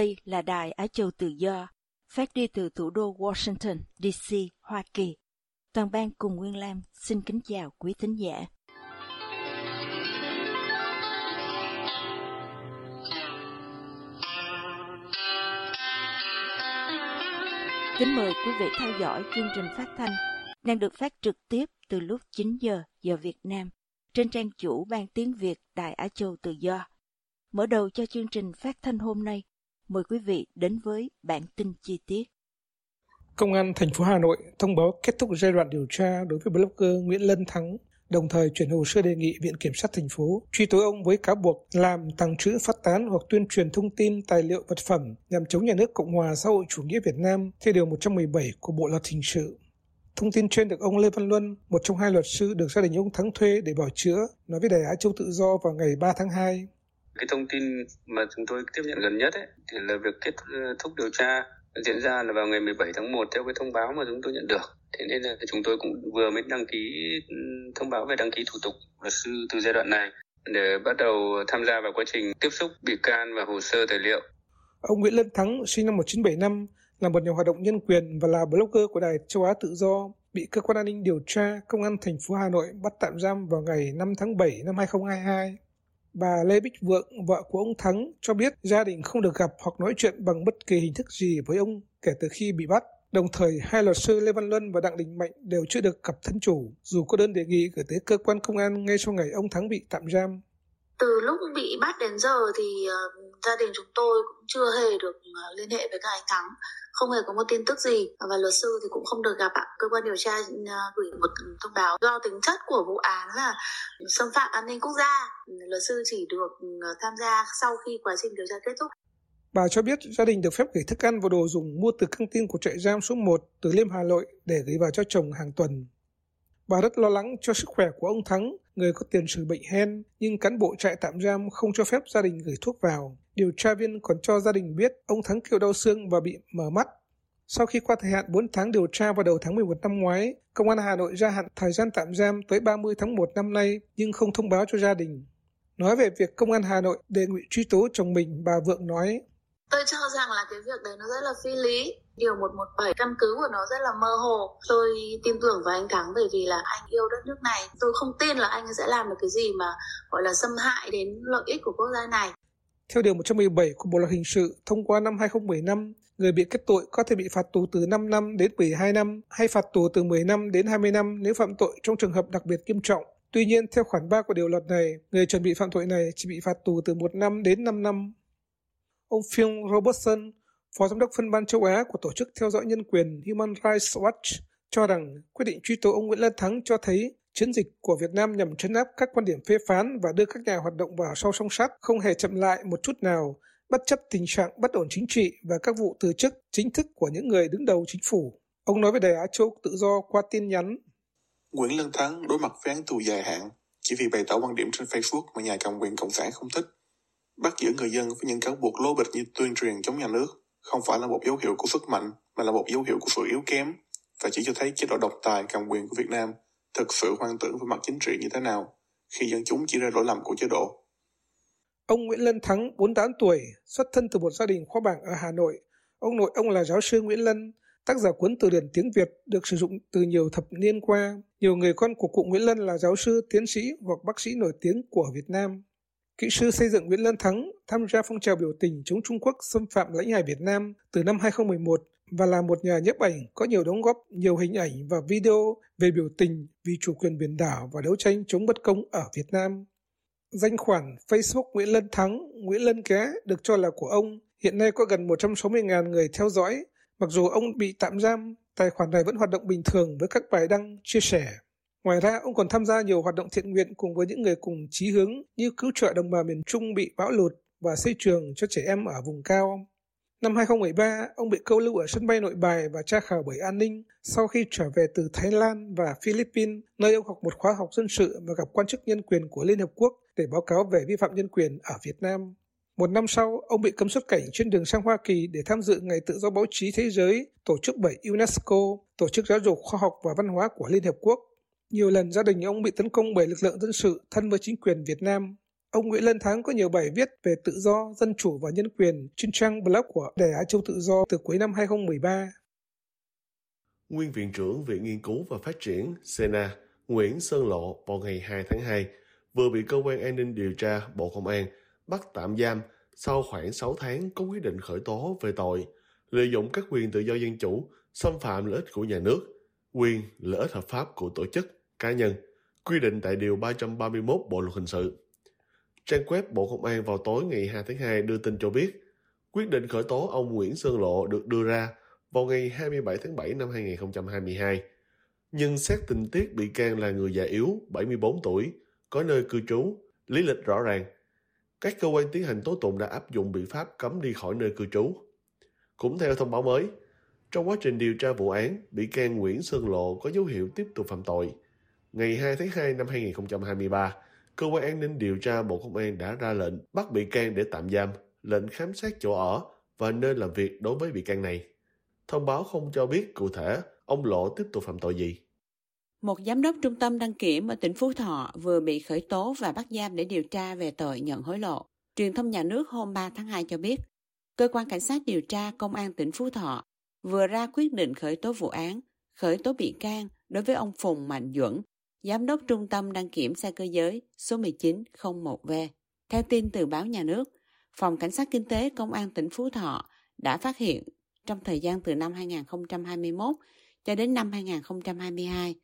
Đây là Đài Á Châu Tự Do, phát đi từ thủ đô Washington, D.C., Hoa Kỳ. Toàn ban cùng Nguyên Lam xin kính chào quý thính giả. Kính mời quý vị theo dõi chương trình phát thanh đang được phát trực tiếp từ lúc 9 giờ giờ Việt Nam trên trang chủ Ban Tiếng Việt Đài Á Châu Tự Do. Mở đầu cho chương trình phát thanh hôm nay, mời quý vị đến với bản tin chi tiết. Công an thành phố Hà Nội thông báo kết thúc giai đoạn điều tra đối với blogger Nguyễn Lân Thắng, đồng thời chuyển hồ sơ đề nghị Viện Kiểm sát thành phố truy tố ông với cáo buộc làm, tàng trữ, phát tán hoặc tuyên truyền thông tin, tài liệu, vật phẩm nhằm chống nhà nước Cộng hòa xã hội chủ nghĩa Việt Nam theo Điều 117 của Bộ Luật Hình sự. Thông tin trên được ông Lê Văn Luân, một trong hai luật sư được gia đình ông Thắng thuê để bảo chữa, nói với Đài Á Châu Tự Do vào ngày 3 tháng 2. Cái thông tin mà chúng tôi tiếp nhận gần nhất ấy, thì là việc kết ờ, thúc điều tra diễn ra là vào ngày 17 tháng 1 theo cái thông báo mà chúng tôi nhận được. Thế nên là chúng tôi cũng vừa mới đăng ký ừ, thông báo về đăng ký thủ tục luật sư từ giai đoạn này để bắt đầu tham gia vào quá trình tiếp xúc bị can và hồ sơ tài liệu. Ông Nguyễn Lân Thắng, sinh năm 1975, là một nhà hoạt động nhân quyền và là blogger của Đài Châu Á Tự Do, bị cơ quan an ninh điều tra Công an thành phố Hà Nội bắt tạm giam vào ngày 5 tháng 7 năm 2022. Bà Lê Bích Vượng, vợ của ông Thắng, cho biết gia đình không được gặp hoặc nói chuyện bằng bất kỳ hình thức gì với ông kể từ khi bị bắt. Đồng thời, hai luật sư Lê Văn Luân và Đặng Đình Mạnh đều chưa được gặp thân chủ, dù có đơn đề nghị gửi tới cơ quan công an ngay sau ngày ông Thắng bị tạm giam. Từ lúc bị bắt đến giờ thì uh, gia đình chúng tôi cũng chưa hề được uh, liên hệ với các anh Thắng không hề có một tin tức gì. Và luật sư thì cũng không được gặp ạ. Cơ quan điều tra ờ, gửi một thông báo do tính chất của vụ án là xâm phạm an ninh quốc gia. Luật sư chỉ được tham gia sau khi quá trình điều tra kết thúc. Bà cho biết gia đình được phép gửi thức ăn và đồ dùng mua từ căng tin của trại giam số 1 từ Liêm Hà Nội để gửi vào cho chồng hàng tuần. Bà rất lo lắng cho sức khỏe của ông Thắng, người có tiền sử bệnh hen, nhưng cán bộ trại tạm giam không cho phép gia đình gửi thuốc vào. Điều tra viên còn cho gia đình biết ông Thắng kêu đau xương và bị mở mắt. Sau khi qua thời hạn 4 tháng điều tra vào đầu tháng 11 năm ngoái, Công an Hà Nội gia hạn thời gian tạm giam tới 30 tháng 1 năm nay nhưng không thông báo cho gia đình. Nói về việc Công an Hà Nội đề nghị truy tố chồng mình, bà Vượng nói Tôi cho rằng là cái việc đấy nó rất là phi lý. Điều 117 căn cứ của nó rất là mơ hồ. Tôi tin tưởng vào anh Thắng bởi vì là anh yêu đất nước này. Tôi không tin là anh sẽ làm được cái gì mà gọi là xâm hại đến lợi ích của quốc gia này. Theo Điều 117 của Bộ Luật Hình sự thông qua năm 2015, người bị kết tội có thể bị phạt tù từ 5 năm đến 12 năm hay phạt tù từ 10 năm đến 20 năm nếu phạm tội trong trường hợp đặc biệt nghiêm trọng. Tuy nhiên, theo khoản 3 của điều luật này, người chuẩn bị phạm tội này chỉ bị phạt tù từ 1 năm đến 5 năm. Ông Phil Robertson, Phó Giám đốc phân ban châu Á của Tổ chức Theo dõi Nhân quyền Human Rights Watch, cho rằng quyết định truy tố ông Nguyễn Lân Thắng cho thấy chiến dịch của Việt Nam nhằm chấn áp các quan điểm phê phán và đưa các nhà hoạt động vào sau song sắt không hề chậm lại một chút nào, bất chấp tình trạng bất ổn chính trị và các vụ từ chức chính thức của những người đứng đầu chính phủ. Ông nói với Đài Á Châu Tự Do qua tin nhắn. Nguyễn Lân Thắng đối mặt với án tù dài hạn chỉ vì bày tỏ quan điểm trên Facebook mà nhà cầm quyền Cộng sản không thích. Bắt giữ người dân với những cáo buộc lô bịch như tuyên truyền chống nhà nước không phải là một dấu hiệu của sức mạnh mà là một dấu hiệu của sự yếu kém và chỉ cho thấy chế độ độc tài cầm quyền của Việt Nam thực sự hoang tưởng về mặt chính trị như thế nào khi dân chúng chỉ ra lỗi lầm của chế độ. Ông Nguyễn Lân Thắng, 48 tuổi, xuất thân từ một gia đình khoa bảng ở Hà Nội. Ông nội ông là giáo sư Nguyễn Lân, tác giả cuốn từ điển tiếng Việt được sử dụng từ nhiều thập niên qua. Nhiều người con của cụ Nguyễn Lân là giáo sư, tiến sĩ hoặc bác sĩ nổi tiếng của Việt Nam. Kỹ sư xây dựng Nguyễn Lân Thắng tham gia phong trào biểu tình chống Trung Quốc xâm phạm lãnh hải Việt Nam từ năm 2011 và là một nhà nhiếp ảnh có nhiều đóng góp nhiều hình ảnh và video về biểu tình vì chủ quyền biển đảo và đấu tranh chống bất công ở Việt Nam. Danh khoản Facebook Nguyễn Lân Thắng, Nguyễn Lân Ké được cho là của ông, hiện nay có gần 160.000 người theo dõi. Mặc dù ông bị tạm giam, tài khoản này vẫn hoạt động bình thường với các bài đăng chia sẻ. Ngoài ra, ông còn tham gia nhiều hoạt động thiện nguyện cùng với những người cùng chí hướng như cứu trợ đồng bào miền Trung bị bão lụt và xây trường cho trẻ em ở vùng cao. Năm 2013, ông bị câu lưu ở sân bay nội bài và tra khảo bởi an ninh sau khi trở về từ Thái Lan và Philippines, nơi ông học một khóa học dân sự và gặp quan chức nhân quyền của Liên Hợp Quốc để báo cáo về vi phạm nhân quyền ở Việt Nam. Một năm sau, ông bị cấm xuất cảnh trên đường sang Hoa Kỳ để tham dự Ngày Tự do Báo chí Thế giới, tổ chức bởi UNESCO, Tổ chức Giáo dục Khoa học và Văn hóa của Liên Hợp Quốc. Nhiều lần gia đình ông bị tấn công bởi lực lượng dân sự thân với chính quyền Việt Nam. Ông Nguyễn Lân Thắng có nhiều bài viết về tự do, dân chủ và nhân quyền trên trang blog của Đài Á Châu Tự Do từ cuối năm 2013. Nguyên Viện trưởng Viện Nghiên cứu và Phát triển SENA Nguyễn Sơn Lộ vào ngày 2 tháng 2 vừa bị Cơ quan An ninh Điều tra Bộ Công an bắt tạm giam sau khoảng 6 tháng có quyết định khởi tố về tội lợi dụng các quyền tự do dân chủ, xâm phạm lợi ích của nhà nước, quyền lợi ích hợp pháp của tổ chức, cá nhân, quy định tại Điều 331 Bộ Luật Hình sự. Trang web Bộ Công an vào tối ngày 2 tháng 2 đưa tin cho biết, quyết định khởi tố ông Nguyễn Sơn Lộ được đưa ra vào ngày 27 tháng 7 năm 2022. Nhưng xét tình tiết bị can là người già yếu, 74 tuổi, có nơi cư trú, lý lịch rõ ràng. Các cơ quan tiến hành tố tụng đã áp dụng biện pháp cấm đi khỏi nơi cư trú. Cũng theo thông báo mới, trong quá trình điều tra vụ án, bị can Nguyễn Sơn Lộ có dấu hiệu tiếp tục phạm tội. Ngày 2 tháng 2 năm 2023, cơ quan an ninh điều tra Bộ Công an đã ra lệnh bắt bị can để tạm giam, lệnh khám xét chỗ ở và nơi làm việc đối với bị can này. Thông báo không cho biết cụ thể ông Lộ tiếp tục phạm tội gì. Một giám đốc trung tâm đăng kiểm ở tỉnh Phú Thọ vừa bị khởi tố và bắt giam để điều tra về tội nhận hối lộ. Truyền thông nhà nước hôm 3 tháng 2 cho biết, cơ quan cảnh sát điều tra công an tỉnh Phú Thọ vừa ra quyết định khởi tố vụ án, khởi tố bị can đối với ông Phùng Mạnh Duẩn, Giám đốc Trung tâm đăng kiểm xe cơ giới số 1901V. Theo tin từ báo nhà nước, Phòng Cảnh sát Kinh tế Công an tỉnh Phú Thọ đã phát hiện trong thời gian từ năm 2021 cho đến năm 2022,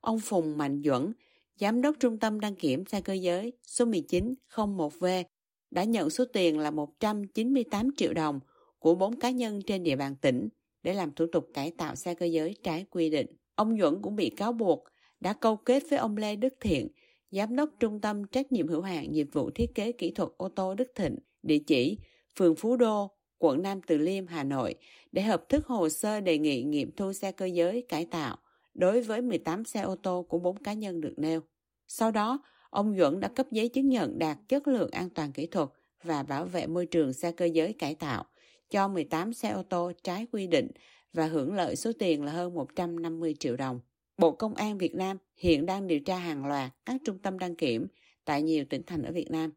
ông Phùng Mạnh Duẩn, Giám đốc Trung tâm đăng kiểm xe cơ giới số 1901V đã nhận số tiền là 198 triệu đồng của bốn cá nhân trên địa bàn tỉnh để làm thủ tục cải tạo xe cơ giới trái quy định. Ông Duẩn cũng bị cáo buộc đã câu kết với ông Lê Đức Thiện, Giám đốc Trung tâm Trách nhiệm hữu hạn Dịch vụ Thiết kế Kỹ thuật ô tô Đức Thịnh, địa chỉ phường Phú Đô, quận Nam Từ Liêm, Hà Nội, để hợp thức hồ sơ đề nghị nghiệm thu xe cơ giới cải tạo đối với 18 xe ô tô của 4 cá nhân được nêu. Sau đó, ông Duẩn đã cấp giấy chứng nhận đạt chất lượng an toàn kỹ thuật và bảo vệ môi trường xe cơ giới cải tạo cho 18 xe ô tô trái quy định và hưởng lợi số tiền là hơn 150 triệu đồng. Bộ Công an Việt Nam hiện đang điều tra hàng loạt các trung tâm đăng kiểm tại nhiều tỉnh thành ở Việt Nam.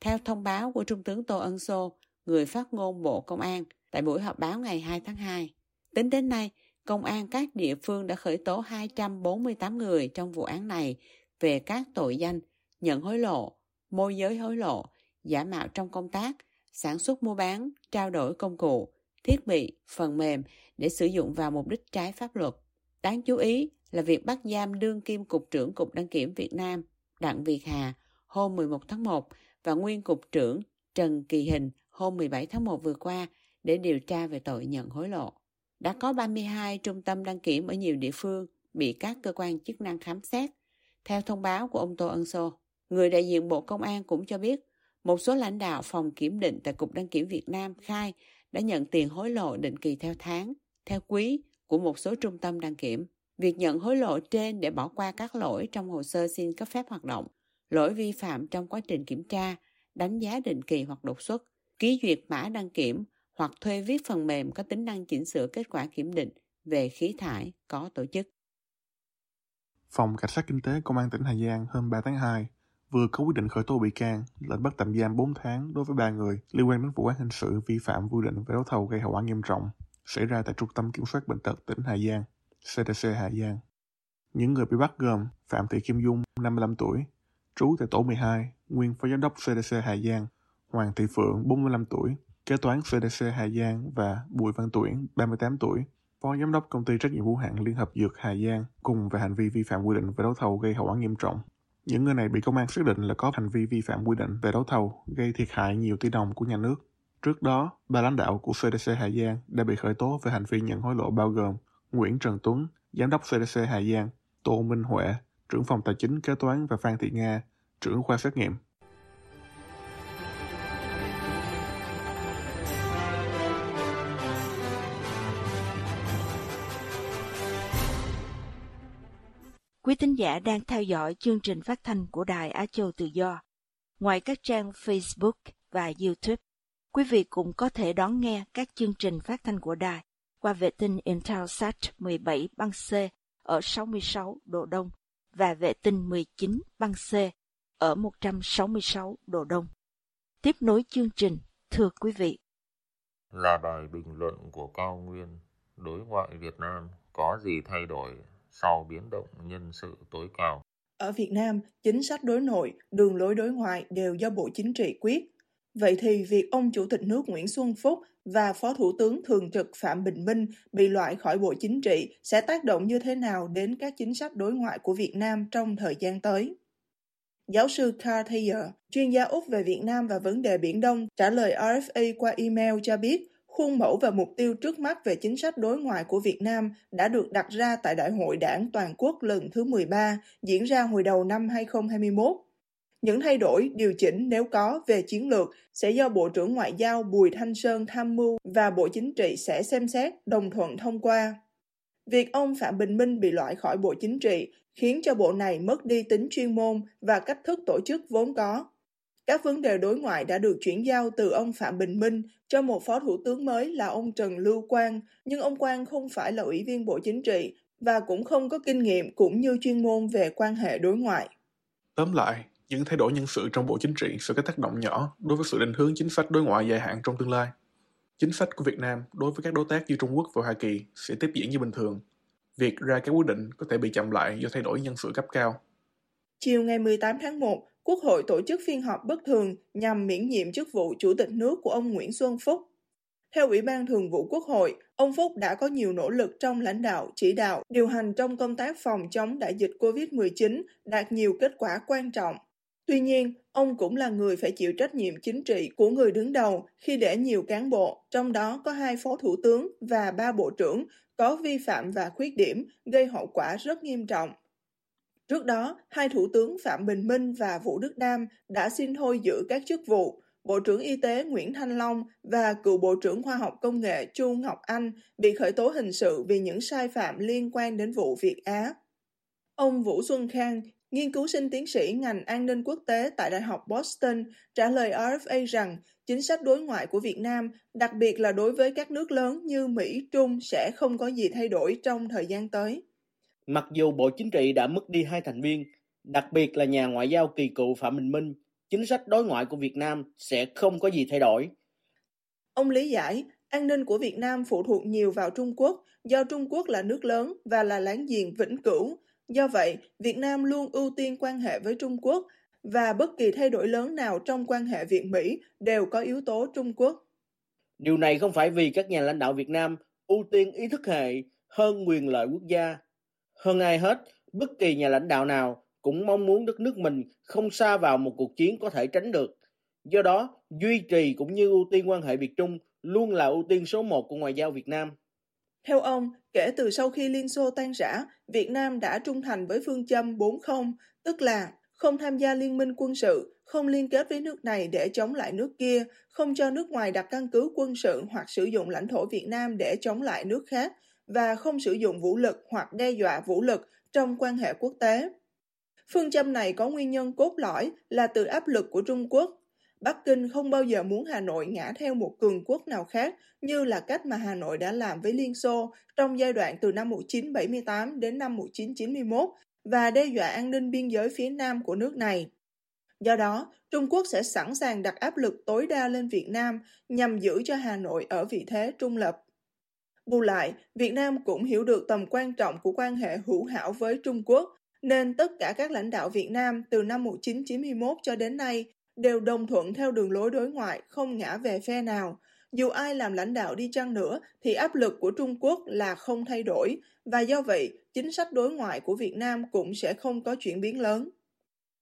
Theo thông báo của Trung tướng Tô Ân Sô, người phát ngôn Bộ Công an, tại buổi họp báo ngày 2 tháng 2, tính đến nay, Công an các địa phương đã khởi tố 248 người trong vụ án này về các tội danh nhận hối lộ, môi giới hối lộ, giả mạo trong công tác, sản xuất mua bán, trao đổi công cụ, thiết bị, phần mềm để sử dụng vào mục đích trái pháp luật. Đáng chú ý là việc bắt giam đương kim Cục trưởng Cục Đăng kiểm Việt Nam Đặng Việt Hà hôm 11 tháng 1 và nguyên Cục trưởng Trần Kỳ Hình hôm 17 tháng 1 vừa qua để điều tra về tội nhận hối lộ. Đã có 32 trung tâm đăng kiểm ở nhiều địa phương bị các cơ quan chức năng khám xét. Theo thông báo của ông Tô Ân Sô, người đại diện Bộ Công an cũng cho biết một số lãnh đạo phòng kiểm định tại Cục Đăng kiểm Việt Nam khai đã nhận tiền hối lộ định kỳ theo tháng, theo quý của một số trung tâm đăng kiểm. Việc nhận hối lộ trên để bỏ qua các lỗi trong hồ sơ xin cấp phép hoạt động, lỗi vi phạm trong quá trình kiểm tra, đánh giá định kỳ hoặc đột xuất, ký duyệt mã đăng kiểm hoặc thuê viết phần mềm có tính năng chỉnh sửa kết quả kiểm định về khí thải có tổ chức. Phòng Cảnh sát Kinh tế Công an tỉnh Hà Giang hôm 3 tháng 2 vừa có quyết định khởi tố bị can, lệnh bắt tạm giam 4 tháng đối với ba người liên quan đến vụ án hình sự vi phạm quy định về đấu thầu gây hậu quả nghiêm trọng xảy ra tại Trung tâm Kiểm soát Bệnh tật tỉnh Hà Giang, CDC Hà Giang. Những người bị bắt gồm Phạm Thị Kim Dung, 55 tuổi, trú tại tổ 12, nguyên phó giám đốc CDC Hà Giang, Hoàng Thị Phượng, 45 tuổi, kế toán CDC Hà Giang và Bùi Văn Tuyển, 38 tuổi, phó giám đốc công ty trách nhiệm hữu hạn Liên hợp Dược Hà Giang cùng về hành vi vi phạm quy định về đấu thầu gây hậu quả nghiêm trọng. Những người này bị công an xác định là có hành vi vi phạm quy định về đấu thầu gây thiệt hại nhiều tỷ đồng của nhà nước. Trước đó, ba lãnh đạo của CDC Hà Giang đã bị khởi tố về hành vi nhận hối lộ bao gồm Nguyễn Trần Tuấn, Giám đốc CDC Hà Giang, Tô Minh Huệ, trưởng phòng tài chính kế toán và Phan Thị Nga, trưởng khoa xét nghiệm. Quý thính giả đang theo dõi chương trình phát thanh của Đài Á Châu Tự Do. Ngoài các trang Facebook và YouTube, quý vị cũng có thể đón nghe các chương trình phát thanh của đài qua vệ tinh Intelsat 17 băng C ở 66 độ Đông và vệ tinh 19 băng C ở 166 độ Đông. Tiếp nối chương trình, thưa quý vị. Là bài bình luận của Cao Nguyên, đối ngoại Việt Nam có gì thay đổi sau biến động nhân sự tối cao? Ở Việt Nam, chính sách đối nội, đường lối đối ngoại đều do Bộ Chính trị quyết. Vậy thì việc ông Chủ tịch nước Nguyễn Xuân Phúc và Phó Thủ tướng Thường trực Phạm Bình Minh bị loại khỏi Bộ Chính trị sẽ tác động như thế nào đến các chính sách đối ngoại của Việt Nam trong thời gian tới? Giáo sư Carl Thayer, chuyên gia Úc về Việt Nam và vấn đề Biển Đông, trả lời RFA qua email cho biết khuôn mẫu và mục tiêu trước mắt về chính sách đối ngoại của Việt Nam đã được đặt ra tại Đại hội Đảng Toàn quốc lần thứ 13 diễn ra hồi đầu năm 2021. Những thay đổi, điều chỉnh nếu có về chiến lược sẽ do Bộ trưởng Ngoại giao Bùi Thanh Sơn tham mưu và Bộ Chính trị sẽ xem xét, đồng thuận thông qua. Việc ông Phạm Bình Minh bị loại khỏi Bộ Chính trị khiến cho bộ này mất đi tính chuyên môn và cách thức tổ chức vốn có. Các vấn đề đối ngoại đã được chuyển giao từ ông Phạm Bình Minh cho một phó thủ tướng mới là ông Trần Lưu Quang, nhưng ông Quang không phải là ủy viên Bộ Chính trị và cũng không có kinh nghiệm cũng như chuyên môn về quan hệ đối ngoại. Tóm lại, những thay đổi nhân sự trong Bộ Chính trị sẽ có tác động nhỏ đối với sự định hướng chính sách đối ngoại dài hạn trong tương lai. Chính sách của Việt Nam đối với các đối tác như Trung Quốc và Hoa Kỳ sẽ tiếp diễn như bình thường. Việc ra các quyết định có thể bị chậm lại do thay đổi nhân sự cấp cao. Chiều ngày 18 tháng 1, Quốc hội tổ chức phiên họp bất thường nhằm miễn nhiệm chức vụ Chủ tịch nước của ông Nguyễn Xuân Phúc. Theo Ủy ban Thường vụ Quốc hội, ông Phúc đã có nhiều nỗ lực trong lãnh đạo, chỉ đạo, điều hành trong công tác phòng chống đại dịch COVID-19, đạt nhiều kết quả quan trọng. Tuy nhiên, ông cũng là người phải chịu trách nhiệm chính trị của người đứng đầu khi để nhiều cán bộ, trong đó có hai phó thủ tướng và ba bộ trưởng, có vi phạm và khuyết điểm gây hậu quả rất nghiêm trọng. Trước đó, hai thủ tướng Phạm Bình Minh và Vũ Đức Đam đã xin thôi giữ các chức vụ. Bộ trưởng Y tế Nguyễn Thanh Long và cựu Bộ trưởng Khoa học Công nghệ Chu Ngọc Anh bị khởi tố hình sự vì những sai phạm liên quan đến vụ Việt Á. Ông Vũ Xuân Khang, nghiên cứu sinh tiến sĩ ngành an ninh quốc tế tại Đại học Boston, trả lời RFA rằng chính sách đối ngoại của Việt Nam, đặc biệt là đối với các nước lớn như Mỹ, Trung sẽ không có gì thay đổi trong thời gian tới. Mặc dù Bộ Chính trị đã mất đi hai thành viên, đặc biệt là nhà ngoại giao kỳ cựu Phạm Bình Minh, chính sách đối ngoại của Việt Nam sẽ không có gì thay đổi. Ông lý giải, an ninh của Việt Nam phụ thuộc nhiều vào Trung Quốc, do Trung Quốc là nước lớn và là láng giềng vĩnh cửu. Do vậy, Việt Nam luôn ưu tiên quan hệ với Trung Quốc và bất kỳ thay đổi lớn nào trong quan hệ Việt-Mỹ đều có yếu tố Trung Quốc. Điều này không phải vì các nhà lãnh đạo Việt Nam ưu tiên ý thức hệ hơn quyền lợi quốc gia hơn ai hết, bất kỳ nhà lãnh đạo nào cũng mong muốn đất nước mình không xa vào một cuộc chiến có thể tránh được. Do đó, duy trì cũng như ưu tiên quan hệ Việt Trung luôn là ưu tiên số một của ngoại giao Việt Nam. Theo ông, kể từ sau khi Liên Xô tan rã, Việt Nam đã trung thành với phương châm 4-0, tức là không tham gia liên minh quân sự, không liên kết với nước này để chống lại nước kia, không cho nước ngoài đặt căn cứ quân sự hoặc sử dụng lãnh thổ Việt Nam để chống lại nước khác, và không sử dụng vũ lực hoặc đe dọa vũ lực trong quan hệ quốc tế. Phương châm này có nguyên nhân cốt lõi là từ áp lực của Trung Quốc. Bắc Kinh không bao giờ muốn Hà Nội ngã theo một cường quốc nào khác như là cách mà Hà Nội đã làm với Liên Xô trong giai đoạn từ năm 1978 đến năm 1991 và đe dọa an ninh biên giới phía nam của nước này. Do đó, Trung Quốc sẽ sẵn sàng đặt áp lực tối đa lên Việt Nam nhằm giữ cho Hà Nội ở vị thế trung lập. Bù lại, Việt Nam cũng hiểu được tầm quan trọng của quan hệ hữu hảo với Trung Quốc, nên tất cả các lãnh đạo Việt Nam từ năm 1991 cho đến nay đều đồng thuận theo đường lối đối ngoại không ngã về phe nào. Dù ai làm lãnh đạo đi chăng nữa thì áp lực của Trung Quốc là không thay đổi và do vậy chính sách đối ngoại của Việt Nam cũng sẽ không có chuyển biến lớn.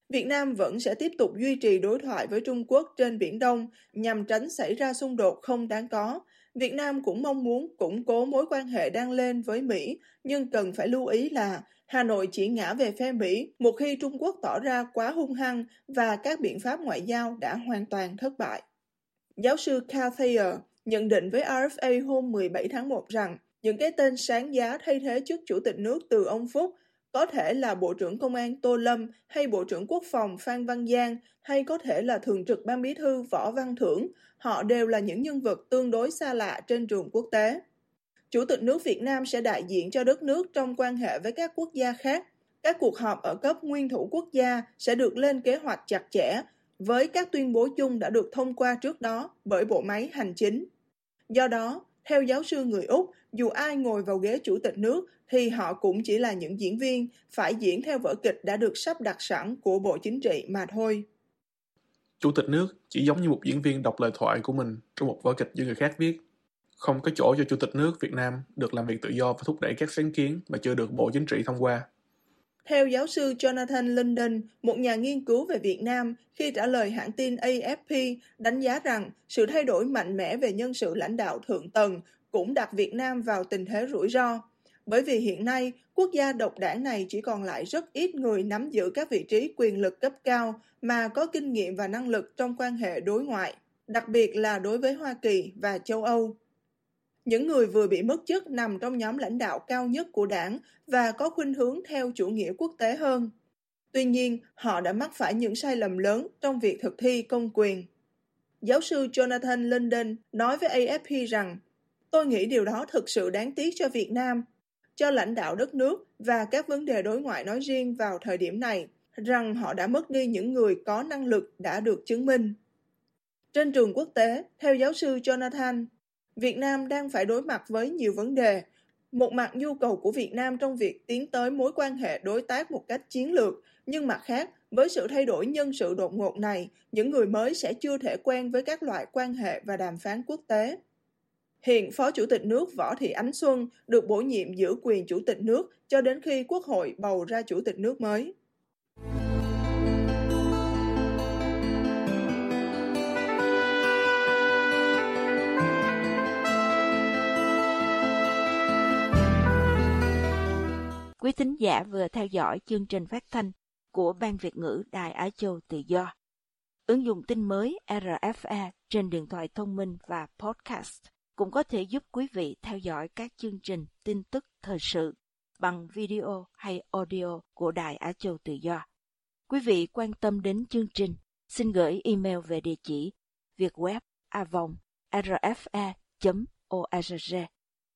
Việt Nam vẫn sẽ tiếp tục duy trì đối thoại với Trung Quốc trên Biển Đông nhằm tránh xảy ra xung đột không đáng có, Việt Nam cũng mong muốn củng cố mối quan hệ đang lên với Mỹ, nhưng cần phải lưu ý là Hà Nội chỉ ngã về phe Mỹ một khi Trung Quốc tỏ ra quá hung hăng và các biện pháp ngoại giao đã hoàn toàn thất bại. Giáo sư Carl Thayer nhận định với RFA hôm 17 tháng 1 rằng những cái tên sáng giá thay thế chức chủ tịch nước từ ông Phúc có thể là Bộ trưởng Công an Tô Lâm hay Bộ trưởng Quốc phòng Phan Văn Giang hay có thể là Thường trực Ban Bí thư Võ Văn Thưởng. Họ đều là những nhân vật tương đối xa lạ trên trường quốc tế. Chủ tịch nước Việt Nam sẽ đại diện cho đất nước trong quan hệ với các quốc gia khác. Các cuộc họp ở cấp nguyên thủ quốc gia sẽ được lên kế hoạch chặt chẽ với các tuyên bố chung đã được thông qua trước đó bởi bộ máy hành chính. Do đó, theo giáo sư người Úc, dù ai ngồi vào ghế chủ tịch nước thì họ cũng chỉ là những diễn viên phải diễn theo vở kịch đã được sắp đặt sẵn của Bộ Chính trị mà thôi. Chủ tịch nước chỉ giống như một diễn viên đọc lời thoại của mình trong một vở kịch do người khác viết. Không có chỗ cho Chủ tịch nước Việt Nam được làm việc tự do và thúc đẩy các sáng kiến mà chưa được Bộ Chính trị thông qua. Theo giáo sư Jonathan Linden, một nhà nghiên cứu về Việt Nam, khi trả lời hãng tin AFP, đánh giá rằng sự thay đổi mạnh mẽ về nhân sự lãnh đạo thượng tầng cũng đặt Việt Nam vào tình thế rủi ro. Bởi vì hiện nay, quốc gia độc đảng này chỉ còn lại rất ít người nắm giữ các vị trí quyền lực cấp cao mà có kinh nghiệm và năng lực trong quan hệ đối ngoại, đặc biệt là đối với Hoa Kỳ và châu Âu. Những người vừa bị mất chức nằm trong nhóm lãnh đạo cao nhất của đảng và có khuynh hướng theo chủ nghĩa quốc tế hơn. Tuy nhiên, họ đã mắc phải những sai lầm lớn trong việc thực thi công quyền. Giáo sư Jonathan London nói với AFP rằng, Tôi nghĩ điều đó thực sự đáng tiếc cho Việt Nam, cho lãnh đạo đất nước và các vấn đề đối ngoại nói riêng vào thời điểm này, rằng họ đã mất đi những người có năng lực đã được chứng minh. Trên trường quốc tế, theo giáo sư Jonathan, Việt Nam đang phải đối mặt với nhiều vấn đề. Một mặt nhu cầu của Việt Nam trong việc tiến tới mối quan hệ đối tác một cách chiến lược, nhưng mặt khác, với sự thay đổi nhân sự đột ngột này, những người mới sẽ chưa thể quen với các loại quan hệ và đàm phán quốc tế. Hiện Phó Chủ tịch nước Võ Thị Ánh Xuân được bổ nhiệm giữ quyền Chủ tịch nước cho đến khi Quốc hội bầu ra Chủ tịch nước mới. Quý thính giả vừa theo dõi chương trình phát thanh của Ban Việt ngữ Đài Á Châu Tự Do. Ứng dụng tin mới RFA trên điện thoại thông minh và podcast cũng có thể giúp quý vị theo dõi các chương trình tin tức thời sự bằng video hay audio của Đài Á Châu Tự Do. Quý vị quan tâm đến chương trình, xin gửi email về địa chỉ vietweb avong rfa.org.